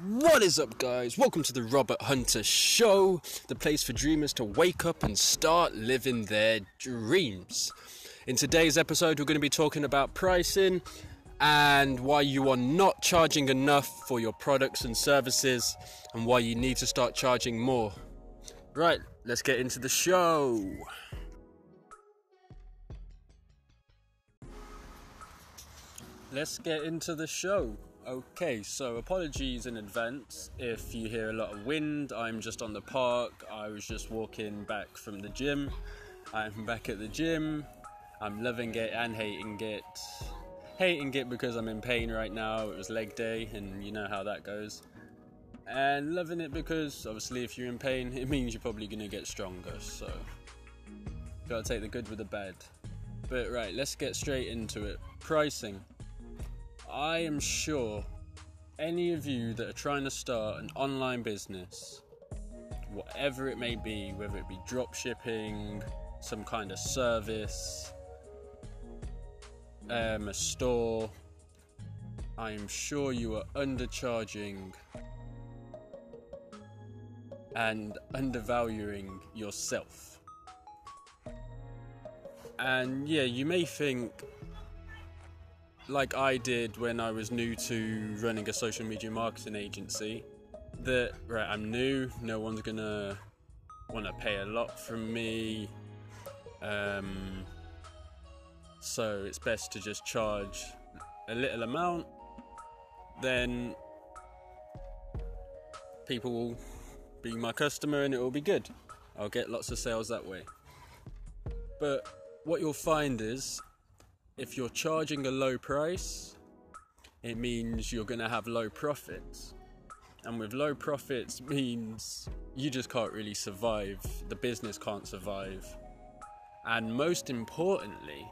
What is up, guys? Welcome to the Robert Hunter Show, the place for dreamers to wake up and start living their dreams. In today's episode, we're going to be talking about pricing and why you are not charging enough for your products and services, and why you need to start charging more. Right, let's get into the show. Let's get into the show. Okay, so apologies in advance if you hear a lot of wind. I'm just on the park. I was just walking back from the gym. I'm back at the gym. I'm loving it and hating it. Hating it because I'm in pain right now. It was leg day, and you know how that goes. And loving it because obviously, if you're in pain, it means you're probably going to get stronger. So, gotta take the good with the bad. But right, let's get straight into it. Pricing. I am sure any of you that are trying to start an online business, whatever it may be, whether it be drop shipping, some kind of service, um, a store, I am sure you are undercharging and undervaluing yourself. And yeah, you may think like I did when I was new to running a social media marketing agency, that right, I'm new, no one's gonna want to pay a lot from me, um, so it's best to just charge a little amount, then people will be my customer and it will be good. I'll get lots of sales that way. But what you'll find is if you're charging a low price, it means you're going to have low profits. And with low profits means you just can't really survive. The business can't survive. And most importantly,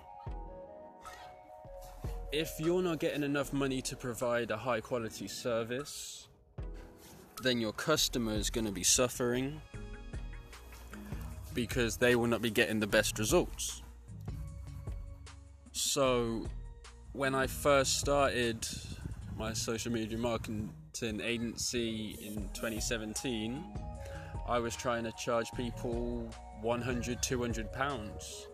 if you're not getting enough money to provide a high quality service, then your customer is going to be suffering because they will not be getting the best results. So, when I first started my social media marketing agency in 2017, I was trying to charge people 100, 200 pounds.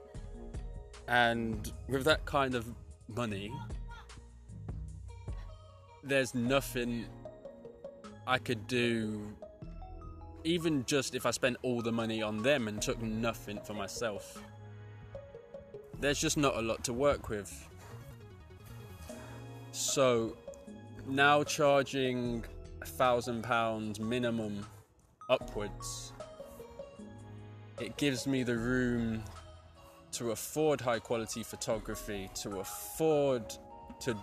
And with that kind of money, there's nothing I could do, even just if I spent all the money on them and took nothing for myself there's just not a lot to work with. So now charging a thousand pounds minimum upwards, it gives me the room to afford high quality photography, to afford to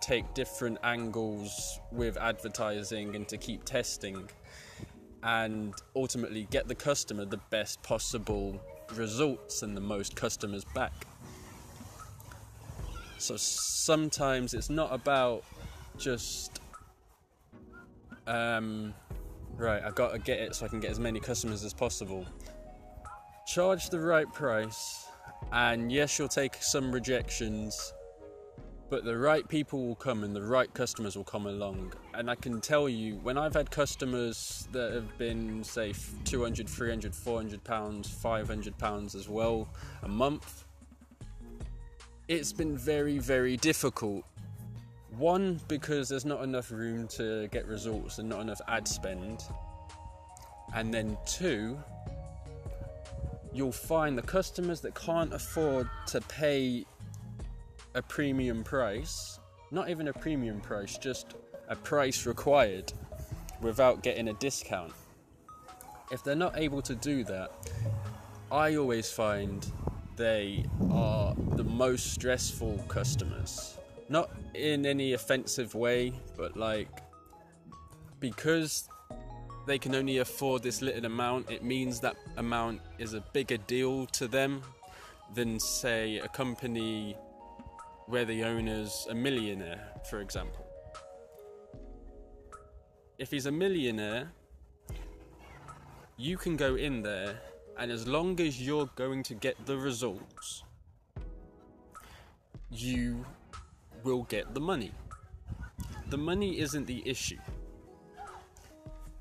take different angles with advertising and to keep testing and ultimately get the customer the best possible results and the most customers back. So sometimes it's not about just um, right, I've got to get it so I can get as many customers as possible. Charge the right price, and yes, you'll take some rejections, but the right people will come and the right customers will come along. And I can tell you, when I've had customers that have been, say, 200, 300, 400 pounds, 500 pounds as well a month, it's been very, very difficult. One, because there's not enough room to get results and not enough ad spend. And then two, you'll find the customers that can't afford to pay a premium price, not even a premium price, just a price required without getting a discount. If they're not able to do that, I always find they are the most stressful customers. Not in any offensive way, but like because they can only afford this little amount, it means that amount is a bigger deal to them than, say, a company where the owner's a millionaire, for example. If he's a millionaire, you can go in there and as long as you're going to get the results, you will get the money. The money isn't the issue.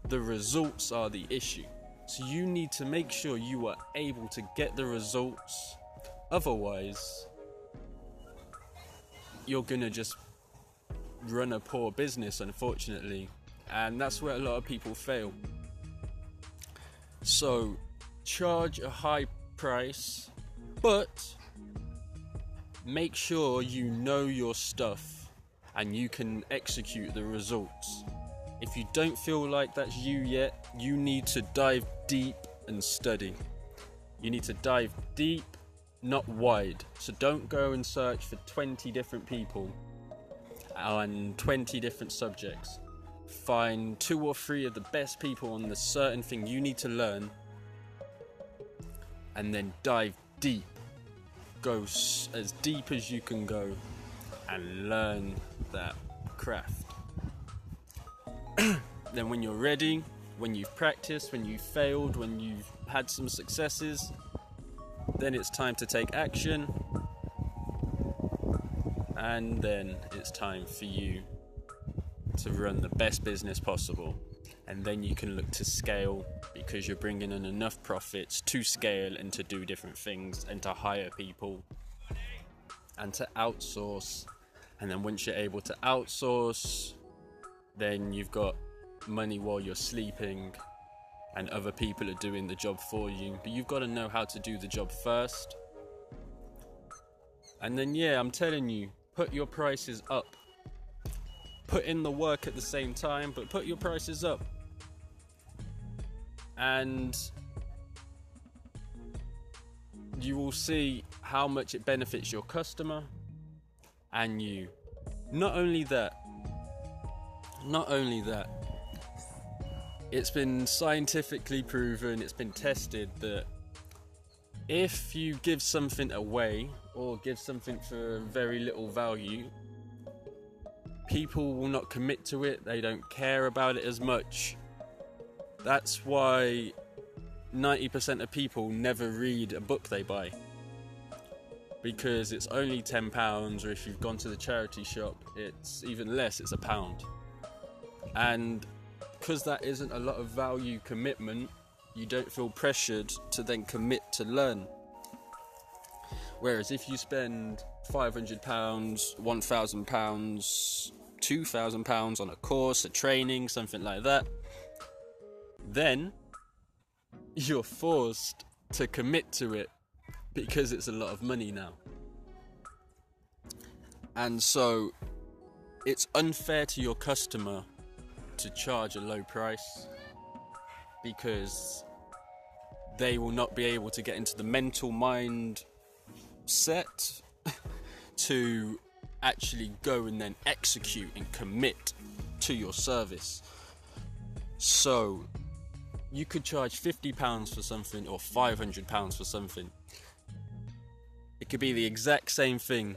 The results are the issue. So you need to make sure you are able to get the results. Otherwise, you're gonna just run a poor business, unfortunately. And that's where a lot of people fail. So, charge a high price, but make sure you know your stuff and you can execute the results. If you don't feel like that's you yet, you need to dive deep and study. You need to dive deep, not wide. So don't go and search for 20 different people on 20 different subjects. Find two or three of the best people on the certain thing you need to learn and then dive deep. Go as deep as you can go and learn that craft. then, when you're ready, when you've practiced, when you've failed, when you've had some successes, then it's time to take action. And then it's time for you to run the best business possible and then you can look to scale because you're bringing in enough profits to scale and to do different things and to hire people and to outsource. And then once you're able to outsource then you've got money while you're sleeping and other people are doing the job for you. But you've got to know how to do the job first. And then yeah i'm telling you put your prices up put in the work at the same time, but put your prices up. And you will see how much it benefits your customer and you. Not only that, not only that, it's been scientifically proven, it's been tested that if you give something away or give something for very little value, people will not commit to it, they don't care about it as much. That's why 90% of people never read a book they buy. Because it's only £10, or if you've gone to the charity shop, it's even less, it's a pound. And because that isn't a lot of value commitment, you don't feel pressured to then commit to learn. Whereas if you spend £500, £1,000, £2,000 on a course, a training, something like that, then you're forced to commit to it because it's a lot of money now. And so it's unfair to your customer to charge a low price because they will not be able to get into the mental mind set to actually go and then execute and commit to your service. So you could charge £50 for something or £500 for something. It could be the exact same thing.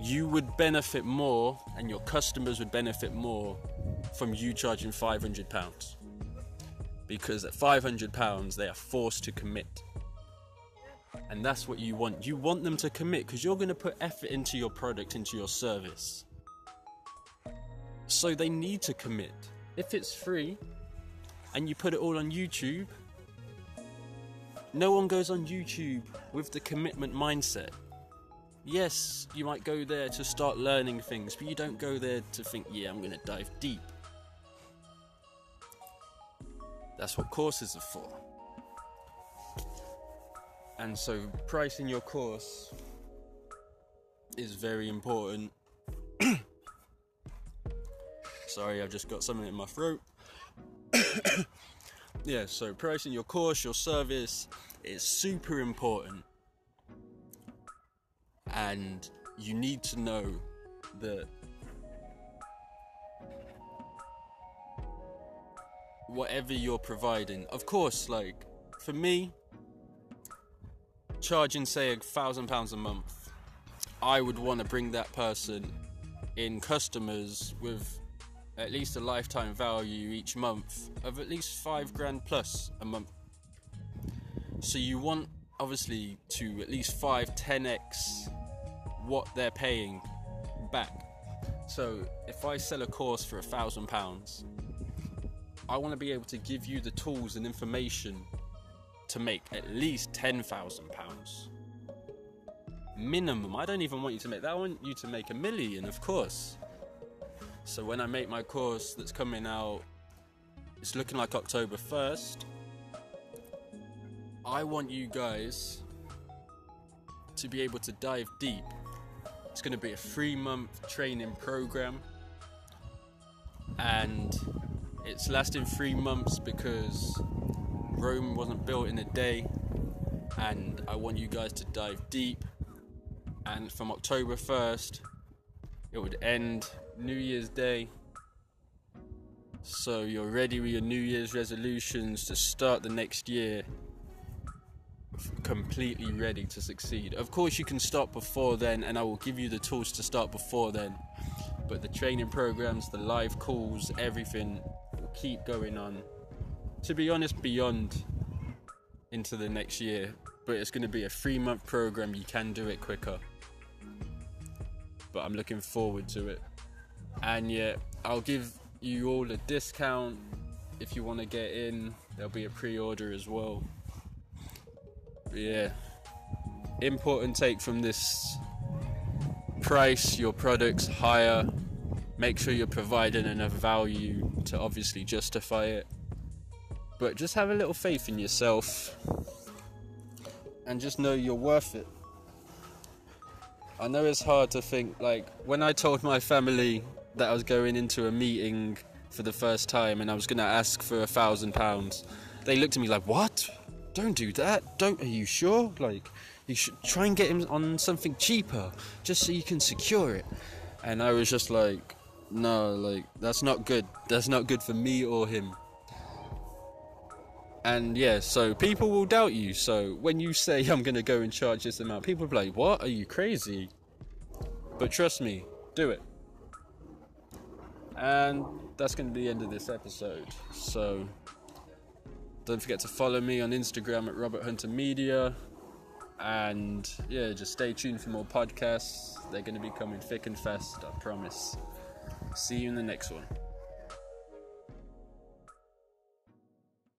You would benefit more, and your customers would benefit more from you charging £500. Because at £500, they are forced to commit. And that's what you want. You want them to commit because you're going to put effort into your product, into your service. So they need to commit. If it's free and you put it all on YouTube, no one goes on YouTube with the commitment mindset. Yes, you might go there to start learning things, but you don't go there to think, yeah, I'm going to dive deep. That's what courses are for. And so, pricing your course is very important. Sorry, I've just got something in my throat. yeah, so pricing your course, your service is super important. And you need to know that whatever you're providing, of course, like for me, charging say a thousand pounds a month, I would want to bring that person in customers with at least a lifetime value each month of at least five grand plus a month. So you want obviously to at least 5 10x what they're paying back. So if I sell a course for a thousand pounds I want to be able to give you the tools and information to make at least ten thousand pounds minimum. I don't even want you to make that. I want you to make a million, of course. So when I make my course that's coming out, it's looking like October 1st. I want you guys to be able to dive deep. It's going to be a three month training program, and it's lasting three months because Rome wasn't built in a day, and I want you guys to dive deep and from October 1st, it would end New Year's Day. So you're ready with your New Year's resolutions to start the next year completely ready to succeed. Of course, you can start before then, and I will give you the tools to start before then. But the training programs, the live calls, everything will keep going on. To be honest, beyond into the next year. But it's going to be a three month program, you can do it quicker but I'm looking forward to it. And yeah, I'll give you all a discount if you want to get in. There'll be a pre-order as well. But yeah, important take from this: price your products higher. Make sure you're providing enough value to obviously justify it. But just have a little faith in yourself and just know you're worth it. I know it's hard to think, like, when I told my family that I was going into a meeting for the first time and I was going to ask for a thousand pounds, they looked at me like, What? Don't do that. Don't, are you sure? Like, you should try and get him on something cheaper just so you can secure it. And I was just like, No, like, that's not good. That's not good for me or him. And yeah, so people will doubt you. So when you say I'm going to go and charge this amount, people will be like, What? Are you crazy? But trust me, do it. And that's going to be the end of this episode. So don't forget to follow me on Instagram at Robert Hunter Media. And yeah, just stay tuned for more podcasts. They're going to be coming thick and fast, I promise. See you in the next one.